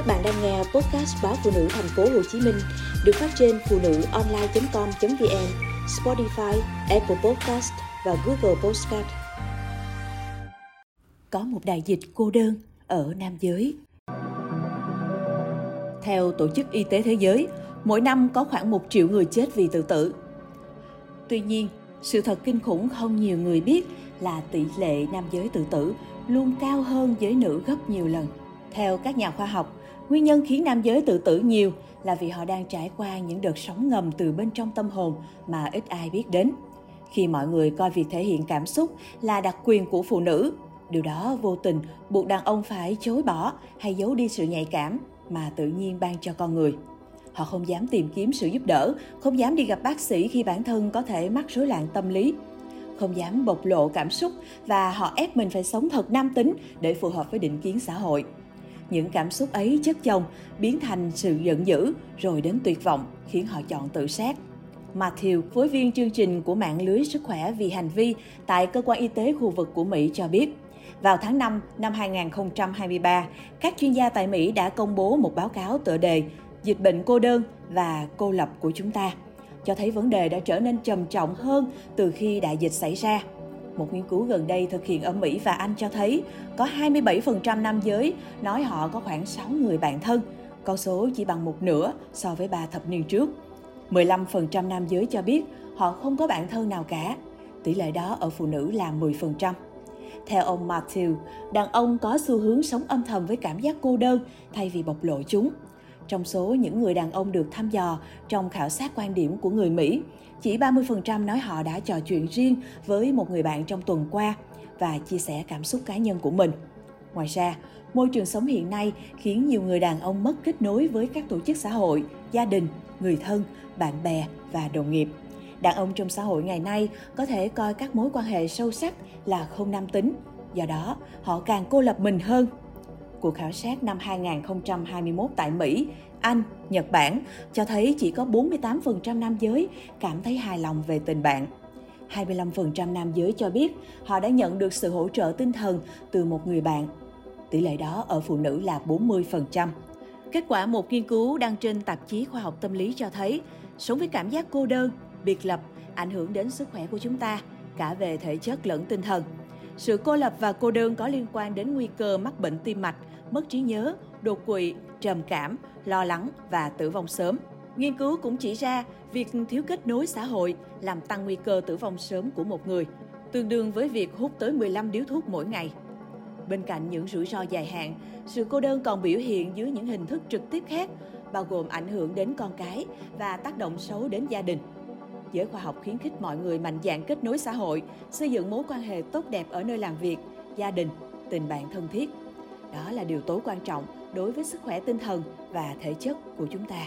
Các bạn đang nghe podcast báo phụ nữ thành phố Hồ Chí Minh được phát trên phụ nữ online.com.vn, Spotify, Apple Podcast và Google Podcast. Có một đại dịch cô đơn ở nam giới. Theo Tổ chức Y tế Thế giới, mỗi năm có khoảng một triệu người chết vì tự tử. Tuy nhiên, sự thật kinh khủng không nhiều người biết là tỷ lệ nam giới tự tử luôn cao hơn giới nữ gấp nhiều lần. Theo các nhà khoa học, nguyên nhân khiến nam giới tự tử nhiều là vì họ đang trải qua những đợt sóng ngầm từ bên trong tâm hồn mà ít ai biết đến. Khi mọi người coi việc thể hiện cảm xúc là đặc quyền của phụ nữ, điều đó vô tình buộc đàn ông phải chối bỏ hay giấu đi sự nhạy cảm mà tự nhiên ban cho con người. Họ không dám tìm kiếm sự giúp đỡ, không dám đi gặp bác sĩ khi bản thân có thể mắc rối loạn tâm lý, không dám bộc lộ cảm xúc và họ ép mình phải sống thật nam tính để phù hợp với định kiến xã hội. Những cảm xúc ấy chất chồng biến thành sự giận dữ rồi đến tuyệt vọng khiến họ chọn tự sát. Matthew, phối viên chương trình của mạng lưới sức khỏe vì hành vi tại cơ quan y tế khu vực của Mỹ cho biết, vào tháng 5 năm 2023, các chuyên gia tại Mỹ đã công bố một báo cáo tựa đề Dịch bệnh cô đơn và cô lập của chúng ta, cho thấy vấn đề đã trở nên trầm trọng hơn từ khi đại dịch xảy ra. Một nghiên cứu gần đây thực hiện ở Mỹ và Anh cho thấy có 27% nam giới nói họ có khoảng 6 người bạn thân, con số chỉ bằng một nửa so với 3 thập niên trước. 15% nam giới cho biết họ không có bạn thân nào cả, tỷ lệ đó ở phụ nữ là 10%. Theo ông Matthew, đàn ông có xu hướng sống âm thầm với cảm giác cô đơn thay vì bộc lộ chúng. Trong số những người đàn ông được thăm dò trong khảo sát quan điểm của người Mỹ, chỉ 30% nói họ đã trò chuyện riêng với một người bạn trong tuần qua và chia sẻ cảm xúc cá nhân của mình. Ngoài ra, môi trường sống hiện nay khiến nhiều người đàn ông mất kết nối với các tổ chức xã hội, gia đình, người thân, bạn bè và đồng nghiệp. Đàn ông trong xã hội ngày nay có thể coi các mối quan hệ sâu sắc là không nam tính, do đó họ càng cô lập mình hơn. Cuộc khảo sát năm 2021 tại Mỹ, Anh, Nhật Bản cho thấy chỉ có 48% nam giới cảm thấy hài lòng về tình bạn. 25% nam giới cho biết họ đã nhận được sự hỗ trợ tinh thần từ một người bạn. Tỷ lệ đó ở phụ nữ là 40%. Kết quả một nghiên cứu đăng trên tạp chí khoa học tâm lý cho thấy, sống với cảm giác cô đơn, biệt lập ảnh hưởng đến sức khỏe của chúng ta, cả về thể chất lẫn tinh thần. Sự cô lập và cô đơn có liên quan đến nguy cơ mắc bệnh tim mạch, mất trí nhớ, đột quỵ, trầm cảm, lo lắng và tử vong sớm. Nghiên cứu cũng chỉ ra việc thiếu kết nối xã hội làm tăng nguy cơ tử vong sớm của một người, tương đương với việc hút tới 15 điếu thuốc mỗi ngày. Bên cạnh những rủi ro dài hạn, sự cô đơn còn biểu hiện dưới những hình thức trực tiếp khác, bao gồm ảnh hưởng đến con cái và tác động xấu đến gia đình. Giới khoa học khuyến khích mọi người mạnh dạn kết nối xã hội, xây dựng mối quan hệ tốt đẹp ở nơi làm việc, gia đình, tình bạn thân thiết. Đó là điều tối quan trọng đối với sức khỏe tinh thần và thể chất của chúng ta.